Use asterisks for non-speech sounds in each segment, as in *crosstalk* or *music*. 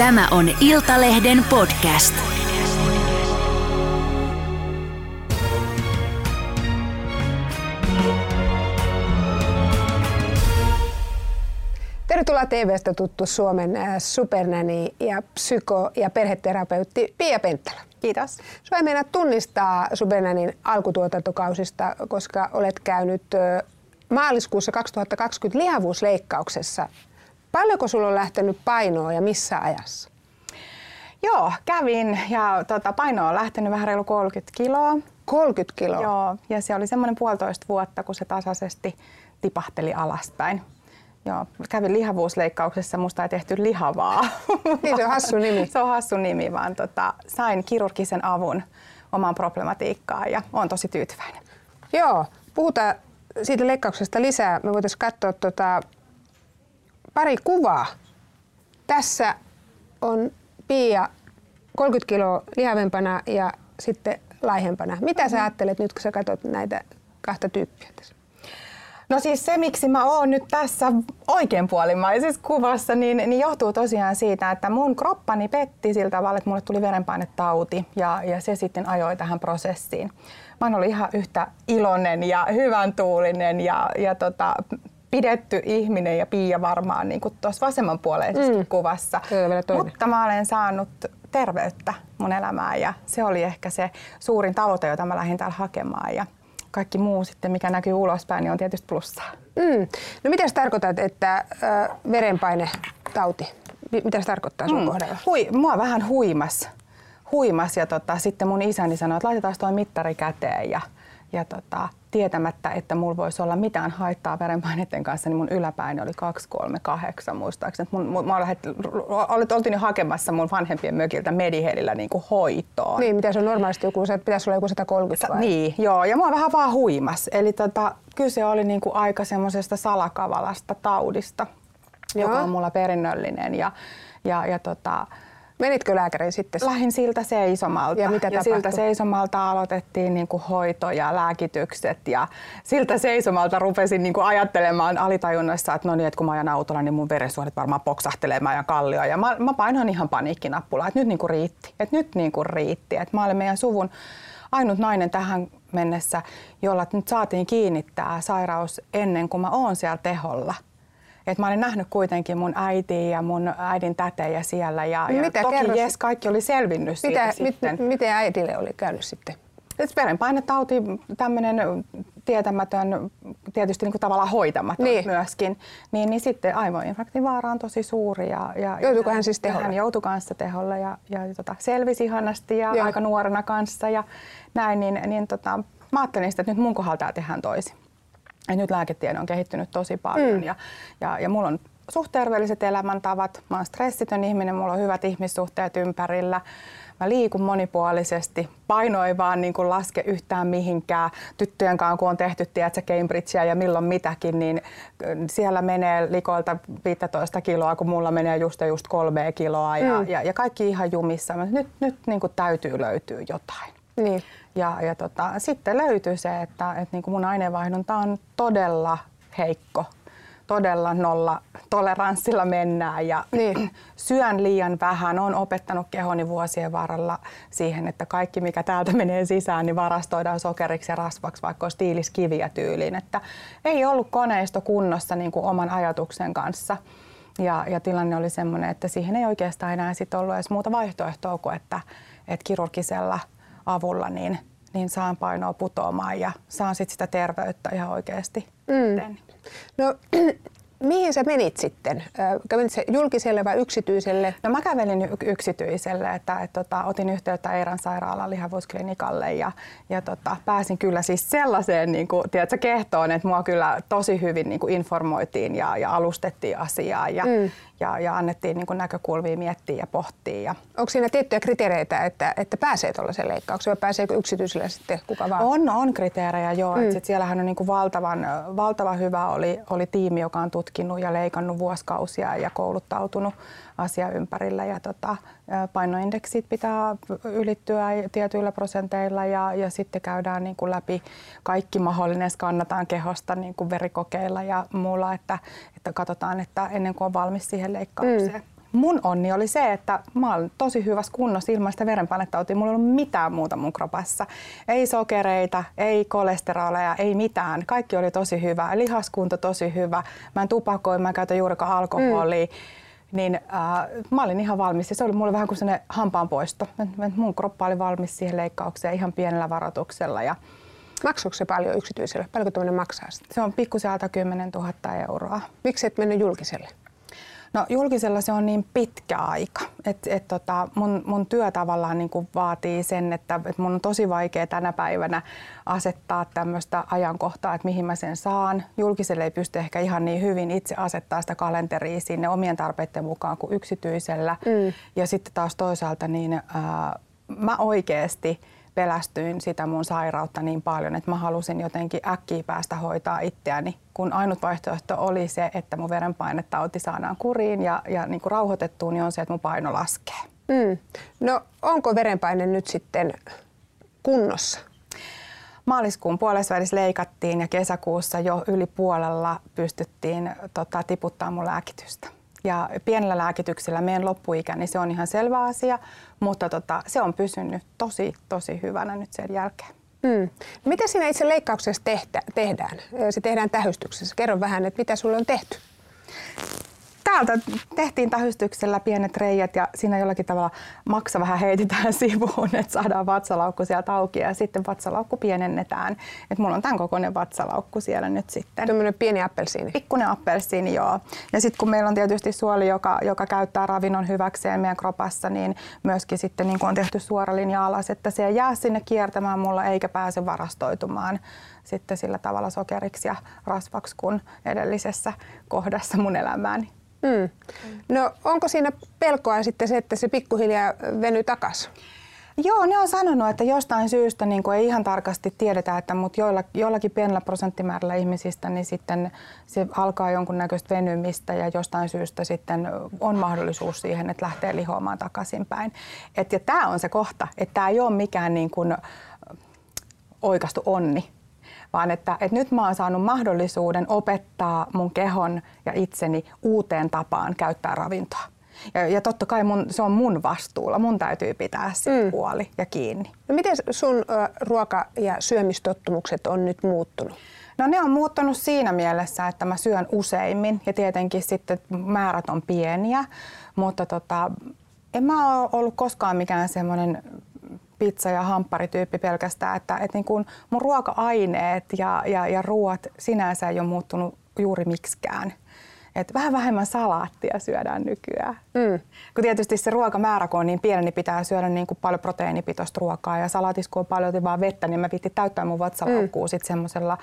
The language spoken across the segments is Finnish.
Tämä on Iltalehden podcast. Tervetuloa TVstä tuttu Suomen äh, supernäni ja psyko- ja perheterapeutti Pia Penttälä. Kiitos. Sua ei meinaa tunnistaa Supernänin alkutuotantokausista, koska olet käynyt ö, maaliskuussa 2020 lihavuusleikkauksessa. Paljonko sulla on lähtenyt painoa ja missä ajassa? Joo, kävin ja tota, paino on lähtenyt vähän reilu 30 kiloa. 30 kiloa. Joo, ja se oli semmoinen puolitoista vuotta, kun se tasaisesti tipahteli alaspäin. Joo, kävin lihavuusleikkauksessa, musta ei tehty lihavaa. Niin, se on hassu nimi. *laughs* se on hassu nimi, vaan tota, sain kirurgisen avun omaan problematiikkaan ja olen tosi tyytyväinen. Joo, puhutaan siitä leikkauksesta lisää. Me voitaisiin katsoa tota pari kuvaa. Tässä on Pia 30 kiloa lihavempana ja sitten laihempana. Mitä sä ajattelet nyt, kun sä katsot näitä kahta tyyppiä tässä? No siis se, miksi mä oon nyt tässä oikeanpuolimaisessa kuvassa, niin, niin johtuu tosiaan siitä, että mun kroppani petti sillä tavalla, että mulle tuli verenpainetauti ja, ja se sitten ajoi tähän prosessiin. Mä oon ollut ihan yhtä iloinen ja hyvän tuulinen ja, ja tota, pidetty ihminen ja Pia varmaan niin tuossa vasemmanpuoleisessa mm. kuvassa. Mutta mä olen saanut terveyttä mun elämään ja se oli ehkä se suurin tavoite, jota mä lähdin täällä hakemaan. Ja kaikki muu sitten, mikä näkyy ulospäin, niin on tietysti plussaa. Mm. No mitä sä tarkoitat, että äh, verenpainetauti, mitä se tarkoittaa sun mm. kohdalla? Hui, mua vähän huimas, huimas ja tota, sitten mun isäni sanoi, että laitetaan tuo mittari käteen ja, ja tota, tietämättä, että mulla voisi olla mitään haittaa verenpaineiden kanssa, niin mun yläpäin oli 238 muistaakseni. Mun, mun, mä lähet, oltiin jo hakemassa mun vanhempien mökiltä Medihelillä niin kuin hoitoon. Niin, mitä se on normaalisti joku, se pitäisi olla joku 130 vai? Niin, joo, ja mua vähän vaan huimas. Eli tota, kyse oli niin kuin aika semmoisesta salakavalasta taudista, joo. joka on mulla perinnöllinen. Ja, ja, ja tota, Menitkö lääkäriin sitten? Lähin siltä seisomalta. Ja mitä ja siltä seisomalta aloitettiin niin kuin hoito ja lääkitykset ja siltä seisomalta rupesin niin kuin ajattelemaan alitajunnassa, että no niin, että kun mä ajan autolla, niin mun verensuonet varmaan poksahtelee, mä ajan kallioa. Ja mä, mä painoin ihan paniikkinappulaa, että nyt niin kuin riitti. Että nyt niin kuin riitti. Että mä olen meidän suvun ainut nainen tähän mennessä, jolla nyt saatiin kiinnittää sairaus ennen kuin mä oon siellä teholla – et mä olin nähnyt kuitenkin mun äiti ja mun äidin tätejä siellä ja, ja Mitä toki kerros? jes, kaikki oli selvinnyt siitä Mitä, sitten. Mit, miten äidille oli käynyt sitten? verenpainetauti, tämmöinen tietämätön, tietysti niin kuin tavallaan hoitamaton niin. myöskin, niin, niin sitten aivoinfarktin vaara on tosi suuri. Ja, ja, Joutuiko hän siis teholle? Hän joutui kanssa teholle ja, ja tota, selvisi ihanasti ja Joo. aika nuorena kanssa ja näin, niin, niin tota, mä ajattelin sitä, että nyt mun kohdalla tämä tehdään toisin. Et nyt lääketiede on kehittynyt tosi paljon mm. ja, ja, ja mulla on suhteelliset elämäntavat. Mä oon stressitön ihminen, mulla on hyvät ihmissuhteet ympärillä. Mä liikun monipuolisesti, paino ei vaan niin kuin laske yhtään mihinkään. Tyttöjen kanssa, kun on tehty tiedätkö, Cambridgea ja milloin mitäkin, niin siellä menee likoilta 15 kiloa, kun mulla menee just ja just kolme kiloa ja, mm. ja, ja kaikki ihan jumissa. Nyt, nyt niin kuin täytyy löytyä jotain. Niin. Ja, ja tota, sitten löytyy se, että, että niin kuin mun aineenvaihdunta on todella heikko todella nolla toleranssilla mennään ja niin. *clears throat* syön liian vähän. Olen opettanut kehoni vuosien varrella siihen, että kaikki mikä täältä menee sisään, niin varastoidaan sokeriksi ja rasvaksi, vaikka olisi tiiliskiviä tyyliin. Että ei ollut koneisto kunnossa niin kuin oman ajatuksen kanssa. Ja, ja tilanne oli sellainen, että siihen ei oikeastaan enää sit ollut edes muuta vaihtoehtoa kuin, että, että kirurgisella – avulla niin, niin saan painoa putoamaan ja saan sit sitä terveyttä ihan oikeasti. Mm. No *clears throat* Mihin sä menit sitten? Kävelit se julkiselle vai yksityiselle? No mä kävelin yksityiselle, että, että tota, otin yhteyttä Eiran sairaalan lihavuusklinikalle ja, ja tota, pääsin kyllä siis sellaiseen niin kuin, tiedätkö, kehtoon, että mua kyllä tosi hyvin niin kuin informoitiin ja, ja alustettiin asiaa ja, mm. ja, ja annettiin niin kuin näkökulmia miettiä ja pohtia. Ja... Onko siinä tiettyjä kriteereitä, että, että pääsee tuollaiseen leikkaukseen vai pääseekö yksityiselle sitten kuka vaan? On, on kriteerejä joo. Mm. Sit siellähän on niin kuin valtavan, valtavan hyvä oli, oli tiimi, joka on tutkinut tutkinut ja leikannut vuosikausia ja kouluttautunut asia ympärillä. Ja tota, painoindeksit pitää ylittyä tietyillä prosenteilla ja, ja sitten käydään niin kuin läpi kaikki mahdollinen, skannataan kehosta niin kuin verikokeilla ja muulla, että, että katsotaan, että ennen kuin on valmis siihen leikkaukseen. Mm. Mun onni oli se, että mä olen tosi hyvässä kunnossa ilman sitä verenpainetautia. Mulla ei ollut mitään muuta mun kropassa. Ei sokereita, ei kolesteroleja, ei mitään. Kaikki oli tosi hyvä. Lihaskunto tosi hyvä. Mä en tupakoi, mä en käytä juurikaan alkoholia. Mm. Niin äh, mä olin ihan valmis ja se oli mulle vähän kuin sellainen hampaanpoisto. Mun kroppa oli valmis siihen leikkaukseen ihan pienellä varoituksella. Ja Maksuuko se paljon yksityisellä? Paljonko tämmöinen maksaa sitä? Se on pikkusen 10 000 euroa. Miksi et mennyt julkiselle? No julkisella se on niin pitkä aika. Et, et tota, mun, mun työ tavallaan niin kuin vaatii sen, että et mun on tosi vaikea tänä päivänä asettaa tämmöistä ajankohtaa, että mihin mä sen saan. Julkiselle ei pysty ehkä ihan niin hyvin itse asettaa sitä kalenteria sinne omien tarpeiden mukaan kuin yksityisellä. Mm. Ja sitten taas toisaalta niin ää, mä oikeasti pelästyin sitä mun sairautta niin paljon, että mä halusin jotenkin äkkiä päästä hoitaa itseäni, kun ainut vaihtoehto oli se, että mun verenpainetauti saadaan kuriin ja, ja niin kuin rauhoitettuun, niin on se, että mun paino laskee. Mm. No onko verenpaine nyt sitten kunnossa? Maaliskuun puolessa leikattiin ja kesäkuussa jo yli puolella pystyttiin tota, tiputtaa mun lääkitystä. Ja pienellä lääkityksellä meidän loppuikä, niin se on ihan selvä asia, mutta tota, se on pysynyt tosi, tosi hyvänä nyt sen jälkeen. Mm. Miten siinä itse leikkauksessa tehtä, tehdään? Se tehdään tähystyksessä. Kerro vähän, että mitä sulle on tehty? Täältä tehtiin tähystyksellä pienet reijät ja siinä jollakin tavalla maksa vähän heitetään *laughs* sivuun, että saadaan vatsalaukku sieltä auki ja sitten vatsalaukku pienennetään. Et mulla on tämän kokoinen vatsalaukku siellä nyt sitten. Tämmöinen pieni appelsiini. Pikkuinen appelsiini, joo. Ja sitten kun meillä on tietysti suoli, joka, joka käyttää ravinnon hyväkseen meidän kropassa, niin myöskin sitten niin on tehty suora linja alas, että se ei jää sinne kiertämään mulla eikä pääse varastoitumaan sitten sillä tavalla sokeriksi ja rasvaksi kuin edellisessä kohdassa mun elämääni. Mm. No onko siinä pelkoa sitten se, että se pikkuhiljaa venyy takaisin? Joo, ne on sanonut, että jostain syystä niin ei ihan tarkasti tiedetä, että mutta joilla, jollakin pienellä prosenttimäärällä ihmisistä niin sitten se alkaa jonkunnäköistä venymistä ja jostain syystä sitten on mahdollisuus siihen, että lähtee lihoamaan takaisinpäin. Et, ja tämä on se kohta, että tämä ei ole mikään niin kuin oikastu onni, vaan että, että nyt mä oon saanut mahdollisuuden opettaa mun kehon ja itseni uuteen tapaan käyttää ravintoa. Ja, ja totta kai mun, se on mun vastuulla. Mun täytyy pitää se mm. puoli ja kiinni. No miten sun ö, ruoka- ja syömistottumukset on nyt muuttunut? No ne on muuttunut siinä mielessä, että mä syön useimmin ja tietenkin sitten määrät on pieniä, mutta tota, en mä ole ollut koskaan mikään semmoinen pizza- ja hampparityyppi pelkästään, että, että niin kuin mun ruoka-aineet ja, ja, ja ruoat sinänsä ei ole muuttunut juuri miksikään. Et vähän vähemmän salaattia syödään nykyään. Mm. Kun tietysti se ruokamäärä, kun on niin pieni, niin pitää syödä niin kuin paljon proteiinipitoista ruokaa. Ja salaatissa, kun on paljon vaan vettä, niin mä piti täyttää mun vatsalaukkuu mm. sitten semmoisella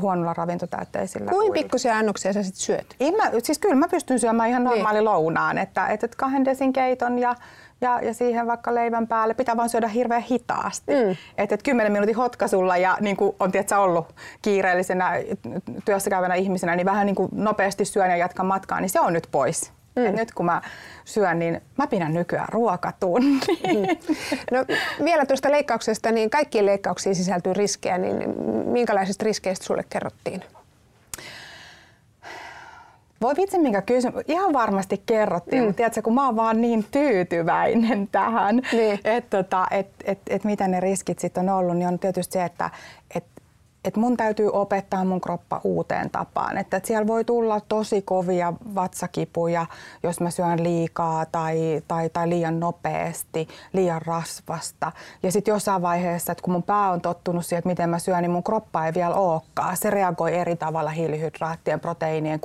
huonolla ravintotäytteisillä. Kuinka pikkusia annoksia sä sitten syöt? En mä, siis kyllä mä pystyn syömään ihan normaali niin. lounaan. Että, että kahden desin keiton ja ja, ja siihen vaikka leivän päälle pitää vaan syödä hirveän hitaasti. Mm. Että et 10 minuutin hotkasulla ja niin kuin on tietysti ollut kiireellisenä työssä käyvänä ihmisenä, niin vähän niin kuin nopeasti syön ja jatkan matkaa, niin se on nyt pois. Mm. Et nyt kun mä syön, niin mä pidän nykyään ruokatunnin. Mm. No, vielä tuosta leikkauksesta, niin kaikkiin leikkauksiin sisältyy riskejä, niin minkälaisista riskeistä sulle kerrottiin? Voi vitsi, minkä kysymys. Ihan varmasti kerrottiin, mm. mutta tiedätkö, kun mä oon vaan niin tyytyväinen tähän, niin. että tota, et, et, et mitä ne riskit sitten on ollut, niin on tietysti se, että et että mun täytyy opettaa mun kroppa uuteen tapaan. Että, että siellä voi tulla tosi kovia vatsakipuja, jos mä syön liikaa tai, tai, tai liian nopeasti, liian rasvasta. Ja sitten jossain vaiheessa, että kun mun pää on tottunut siihen, että miten mä syön, niin mun kroppa ei vielä olekaan. Se reagoi eri tavalla hiilihydraattien, proteiinien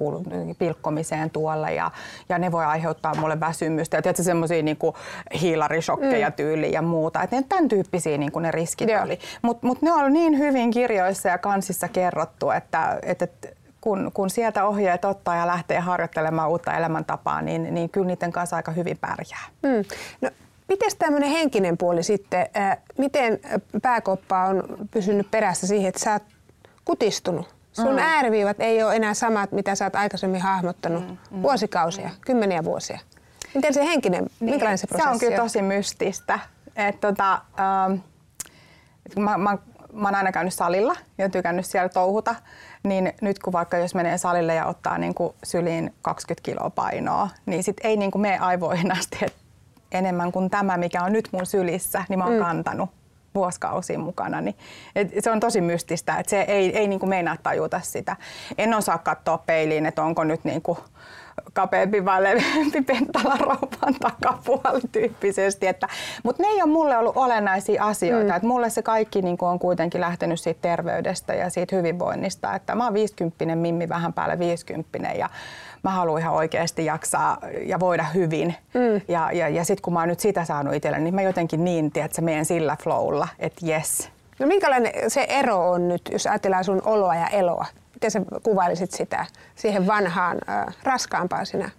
pilkkomiseen tuolla ja, ja ne voi aiheuttaa mulle väsymystä. Ja tiedätkö, semmoisia niin hiilarishokkeja mm. tyyliin ja muuta. Että tämän tyyppisiä niin ne riskit Joo. oli. Mutta mut ne on niin hyvin kirjoissa ja kansissa kerrottu, että, että kun, kun sieltä ohjeet ottaa ja lähtee harjoittelemaan uutta elämäntapaa, niin, niin kyllä niiden kanssa aika hyvin pärjää. Mm. No, Miten tämmöinen henkinen puoli sitten, äh, miten pääkoppa on pysynyt perässä siihen, että sä oot kutistunut? Sun mm. ääriviivat ei ole enää samat, mitä sä oot aikaisemmin hahmottanut mm, mm, vuosikausia, mm. kymmeniä vuosia. Miten se henkinen, niin, minkälainen se prosessi on? Se on kyllä tosi mystistä. Et tota, ähm, mä, mä mä oon aina käynyt salilla ja tykännyt siellä touhuta. niin nyt kun vaikka jos menee salille ja ottaa niin kuin syliin 20 kiloa painoa, niin sit ei niin kuin mene aivoihin asti, että enemmän kuin tämä, mikä on nyt mun sylissä, niin mä oon mm. kantanut vuosikausia mukana. Niin, et se on tosi mystistä, että se ei, ei niin kuin meinaa tajuta sitä. En osaa katsoa peiliin, että onko nyt niin kuin kapeampi vai leveämpi *laughs* pentalaroupan takapuoli tyyppisesti. Että, mutta ne ei ole mulle ollut olennaisia asioita. Mm. Että mulle se kaikki niin on kuitenkin lähtenyt siitä terveydestä ja siitä hyvinvoinnista. Että mä oon 50 Mimmi vähän päälle 50 ja mä haluan ihan oikeasti jaksaa ja voida hyvin. Mm. Ja, ja, ja sitten kun mä oon nyt sitä saanut itselleni, niin mä jotenkin niin, että se menen sillä flowlla, että yes. No minkälainen se ero on nyt, jos ajatellaan sun oloa ja eloa? Miten sä kuvailisit sitä siihen vanhaan, äh, raskaampaan sinä?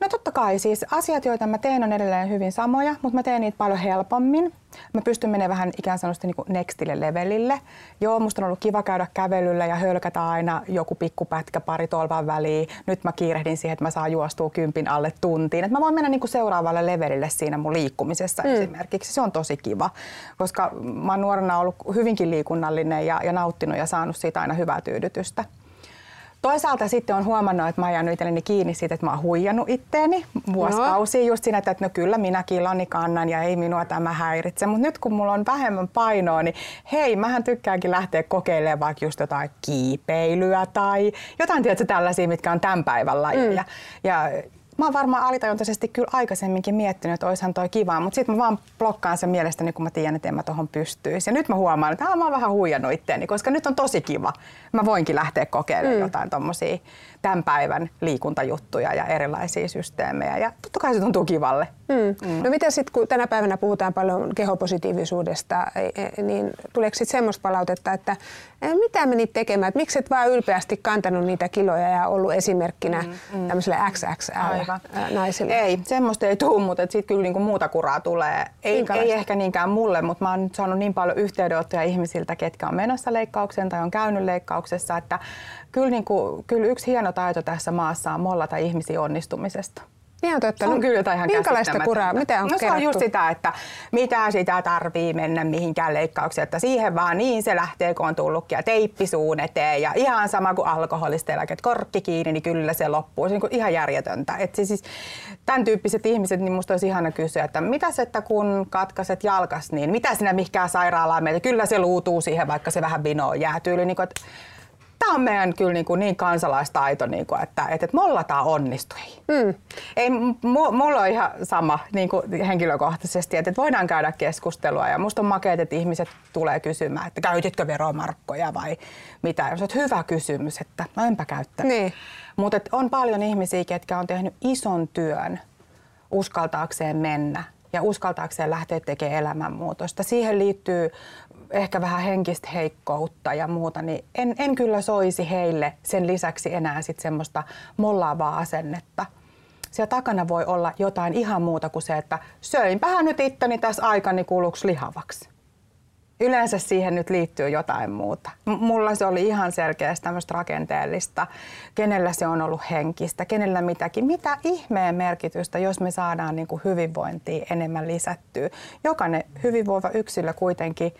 No totta kai, siis asiat, joita mä teen, on edelleen hyvin samoja, mutta mä teen niitä paljon helpommin. Mä pystyn menemään vähän ikään sanotusti niin nextille levelille. Joo, musta on ollut kiva käydä kävelyllä ja hölkätä aina joku pikkupätkä pari tolvan väliin. Nyt mä kiirehdin siihen, että mä saan juostua kympin alle tuntiin. Että mä voin mennä niin seuraavalle levelille siinä mun liikkumisessa mm. esimerkiksi. Se on tosi kiva, koska mä oon nuorena ollut hyvinkin liikunnallinen ja, ja nauttinut ja saanut siitä aina hyvää tyydytystä. Toisaalta sitten on huomannut, että mä oon jäänyt itselleni kiinni siitä, että mä oon huijannut itteeni vuosikausia no. just siinä, että no kyllä minä kiloni kannan ja ei minua tämä häiritse. Mutta nyt kun mulla on vähemmän painoa, niin hei, mähän tykkäänkin lähteä kokeilemaan vaikka just jotain kiipeilyä tai jotain tietysti tällaisia, mitkä on tämän päivän lajeja. Mm. Ja mä oon varmaan alitajuntaisesti kyllä aikaisemminkin miettinyt, että oishan toi kiva, mutta sitten mä vaan blokkaan sen mielestäni, kun mä tiedän, että en mä tohon pystyisi. Ja nyt mä huomaan, että mä oon vähän huijannut itteeni, koska nyt on tosi kiva. Mä voinkin lähteä kokeilemaan mm. jotain tommosia tämän päivän liikuntajuttuja ja erilaisia systeemejä. Ja totta kai se tuntuu kivalle. Mm. Mm. No miten sitten, kun tänä päivänä puhutaan paljon kehopositiivisuudesta, e, e, niin tuleeko sitten semmoista palautetta, että e, mitä menit tekemään, että miksi et vaan ylpeästi kantanut niitä kiloja ja ollut esimerkkinä mm, mm. tämmöiselle XXL-naisille? Ei, semmoista ei tule, mutta sitten kyllä niinku muuta kuraa tulee. Ei, ei ehkä niinkään mulle, mutta mä oon nyt saanut niin paljon yhteydenottoja ihmisiltä, ketkä on menossa leikkaukseen tai on käynyt leikkauksessa, että kyllä, niinku, kyllä yksi hieno taito tässä maassa on mollata ihmisiä onnistumisesta. Niin on totta. On kyllä jotain ihan Minkälaista kuraa? Mitä on no, se on just sitä, että mitä sitä tarvii mennä mihinkään leikkaukseen, että siihen vaan niin se lähtee, kun on tullutkin ja teippi suun eteen ja ihan sama kuin alkoholisteilla, että korkki kiinni, niin kyllä se loppuu. Se on niin ihan järjetöntä. Että siis, tämän tyyppiset ihmiset, niin musta olisi ihana kysyä, että mitä se, että kun katkaset jalkas, niin mitä sinä mihinkään sairaalaan meitä? Kyllä se luutuu siihen, vaikka se vähän vinoon jää tyyli. Niin kuin, että tämä on meidän kyllä niin, kuin niin kansalaistaito, niin kuin, että, että mollataan onnistujia. Mm. Ei, mulla on ihan sama niin kuin henkilökohtaisesti, että, että voidaan käydä keskustelua ja musta on makeet, että ihmiset tulee kysymään, että käytitkö veromarkkoja vai mitä. Ja on hyvä kysymys, että no enpä käyttänyt. Niin. Mutta on paljon ihmisiä, ketkä on tehnyt ison työn uskaltaakseen mennä ja uskaltaakseen lähteä tekemään elämänmuutosta. Siihen liittyy ehkä vähän henkistä heikkoutta ja muuta, niin en, en kyllä soisi heille sen lisäksi enää sit semmoista mollaavaa asennetta. Siellä takana voi olla jotain ihan muuta kuin se, että söinpähän nyt itteni tässä aikani kuluksi lihavaksi. Yleensä siihen nyt liittyy jotain muuta. M- mulla se oli ihan selkeästi tämmöistä rakenteellista, kenellä se on ollut henkistä, kenellä mitäkin. Mitä ihmeen merkitystä, jos me saadaan niin kuin hyvinvointia enemmän lisättyä. Jokainen hyvinvoiva yksilö kuitenkin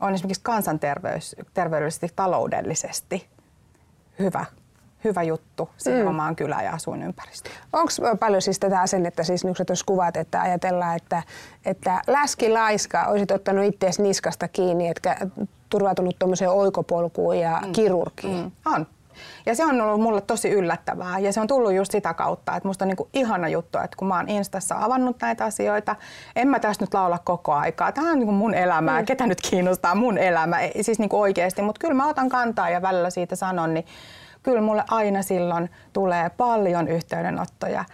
on esimerkiksi kansanterveydellisesti, taloudellisesti hyvä, hyvä juttu siihen mm. omaan kylään ja asuinympäristöön. Onko paljon siis tätä asennetta, siis niin tuossa kuvat, että ajatellaan, että, että läskilaiska olisit ottanut itseäsi niskasta kiinni, etkä turvautunut tuommoiseen oikopolkuun ja mm. kirurgiin? Mm. On. Ja se on ollut mulle tosi yllättävää ja se on tullut just sitä kautta, että musta on niinku ihana juttu, että kun mä oon Instassa avannut näitä asioita, en mä tässä nyt laula koko aikaa. Tämä on niinku mun elämää, mm. ketä nyt kiinnostaa mun elämä, siis niinku oikeasti, mutta kyllä mä otan kantaa ja välillä siitä sanon, niin kyllä mulle aina silloin tulee paljon yhteydenottoja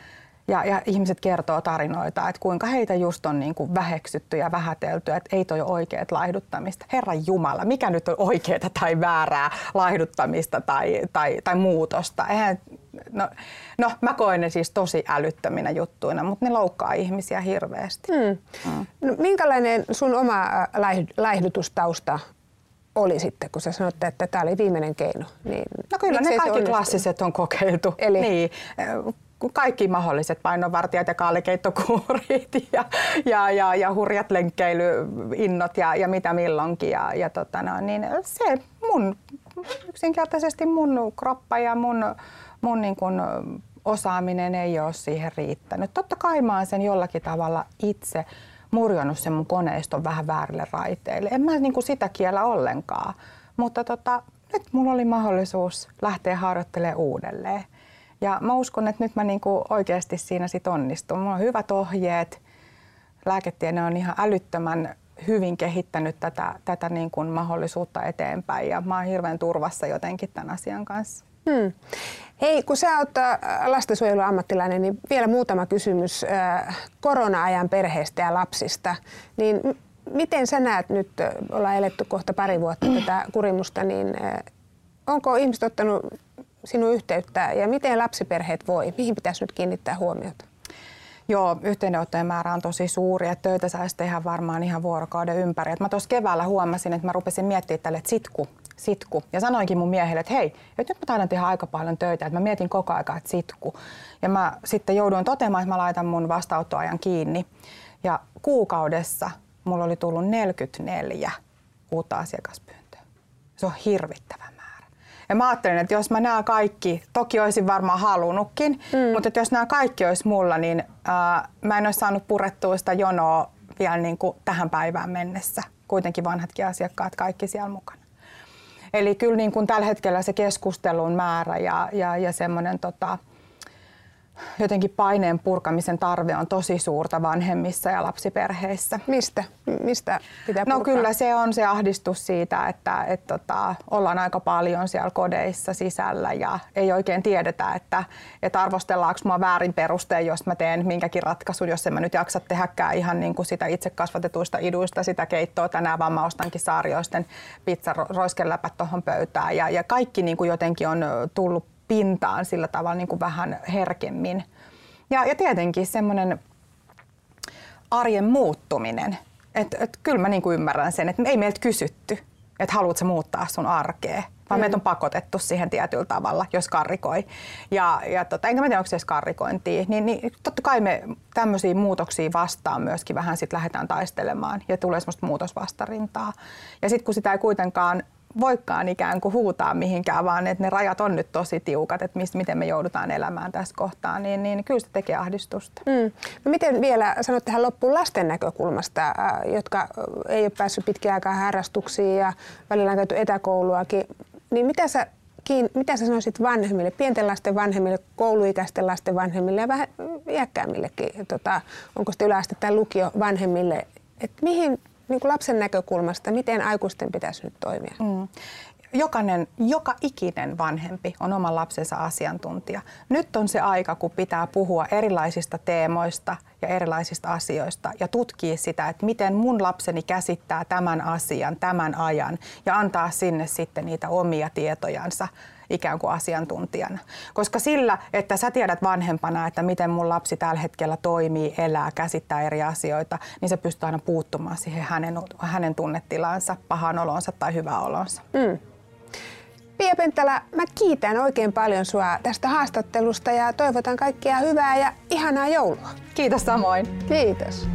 ja, ja ihmiset kertoo tarinoita, että kuinka heitä just on niin kuin väheksytty ja vähätelty, että ei toi ole oikeat laihduttamista. Herran Jumala, mikä nyt on oikeaa tai väärää laihduttamista tai, tai, tai muutosta? Eihän, no, no, mä koen ne siis tosi älyttöminä juttuina, mutta ne loukkaa ihmisiä hirveästi. Hmm. Hmm. No, minkälainen sun oma laihdutustausta oli sitten, kun sä sanoit, että tämä oli viimeinen keino? Niin no kyllä ne kaikki klassiset on kokeiltu. Eli? Niin kaikki mahdolliset painonvartijat ja kaalikeittokuurit *laughs* ja, ja, ja, ja hurjat lenkkeilyinnot ja, ja mitä milloinkin. Ja, ja tota no, niin se mun yksinkertaisesti mun kroppa ja mun, mun niin kun osaaminen ei ole siihen riittänyt. Totta kai mä oon sen jollakin tavalla itse murjonnut sen mun koneiston vähän väärille raiteille. En mä niin kuin sitä kiellä ollenkaan, mutta tota, nyt mulla oli mahdollisuus lähteä harjoittelemaan uudelleen. Ja mä uskon, että nyt mä niin kuin oikeasti siinä sit onnistun. Mulla on hyvät ohjeet. Lääketiede on ihan älyttömän hyvin kehittänyt tätä, tätä niin kuin mahdollisuutta eteenpäin ja mä oon hirveän turvassa jotenkin tämän asian kanssa. Hmm. Hei, kun sä oot äh, lastensuojeluammattilainen, niin vielä muutama kysymys äh, korona-ajan perheistä ja lapsista. Niin miten sä näet nyt, äh, ollaan eletty kohta pari vuotta tätä kurimusta, niin onko ihmiset ottanut sinun yhteyttä ja miten lapsiperheet voi? Mihin pitäisi nyt kiinnittää huomiota? Joo, yhteydenottojen määrä on tosi suuri, että töitä saisi tehdä varmaan ihan vuorokauden ympäri. Et mä tuossa keväällä huomasin, että mä rupesin miettimään tälle, sitku, sitku. Ja sanoinkin mun miehelle, että hei, että nyt mä taidan tehdä aika paljon töitä, että mä mietin koko ajan, että sitku. Ja mä sitten jouduin toteamaan, että mä laitan mun vastaanottoajan kiinni. Ja kuukaudessa mulla oli tullut 44 uutta asiakaspyyntöä. Se on hirvittävä määrä. Ja mä ajattelin, että jos mä nämä kaikki, toki olisin varmaan halunnutkin, mm. mutta että jos nämä kaikki olisi mulla, niin ää, mä en olisi saanut purettua sitä jonoa vielä niin kuin tähän päivään mennessä. Kuitenkin vanhatkin asiakkaat kaikki siellä mukana. Eli kyllä niin kuin tällä hetkellä se keskustelun määrä ja, ja, ja semmoinen tota, jotenkin paineen purkamisen tarve on tosi suurta vanhemmissa ja lapsiperheissä. Mistä? Mistä pitää No kyllä se on se ahdistus siitä, että et, tota, ollaan aika paljon siellä kodeissa sisällä ja ei oikein tiedetä, että et arvostellaanko mua väärin perusteen, jos mä teen minkäkin ratkaisun, jos en mä nyt jaksa tehdäkään ihan niin kuin sitä itse kasvatetuista iduista sitä keittoa tänään, vaan mä ostankin saarioisten pizza roiskeläpät tuohon pöytään ja, ja kaikki niin kuin jotenkin on tullut pintaan sillä tavalla niin kuin vähän herkemmin. Ja, ja tietenkin semmoinen arjen muuttuminen. Että et kyllä mä niin kuin ymmärrän sen, että ei meiltä kysytty, että haluatko muuttaa sun arkea, vaan mm. meitä on pakotettu siihen tietyllä tavalla, jos karrikoi. Ja, ja tota, enkä mä tiedä, onko se edes karrikointia. Niin, niin totta kai me tämmöisiä muutoksia vastaan myöskin vähän sitten lähdetään taistelemaan ja tulee semmoista muutosvastarintaa. Ja sitten kun sitä ei kuitenkaan voikaan ikään kuin huutaa mihinkään, vaan että ne rajat on nyt tosi tiukat, että mistä, miten me joudutaan elämään tässä kohtaa, niin, niin kyllä se tekee ahdistusta. Mm. No miten vielä sanot tähän loppuun lasten näkökulmasta, äh, jotka äh, ei ole päässyt pitkään aikaa harrastuksiin ja välillä on käyty etäkouluakin, niin mitä sä mitä sä sanoisit vanhemmille, pienten lasten vanhemmille, kouluikäisten lasten vanhemmille ja vähän iäkkäämmillekin, tota, onko sitten yläaste tai lukio vanhemmille, että mihin niin kuin lapsen näkökulmasta, miten aikuisten pitäisi nyt toimia? Mm. Jokainen, joka ikinen vanhempi on oman lapsensa asiantuntija. Nyt on se aika, kun pitää puhua erilaisista teemoista ja erilaisista asioista ja tutkia sitä, että miten mun lapseni käsittää tämän asian, tämän ajan ja antaa sinne sitten niitä omia tietojansa ikään kuin asiantuntijana. Koska sillä, että sä tiedät vanhempana, että miten mun lapsi tällä hetkellä toimii, elää, käsittää eri asioita, niin se pystyy aina puuttumaan siihen hänen, hänen tunnetilansa, pahan olonsa tai hyvä olonsa. Mm. Pia Penttälä, mä kiitän oikein paljon sua tästä haastattelusta ja toivotan kaikkia hyvää ja ihanaa joulua. Kiitos samoin. Kiitos.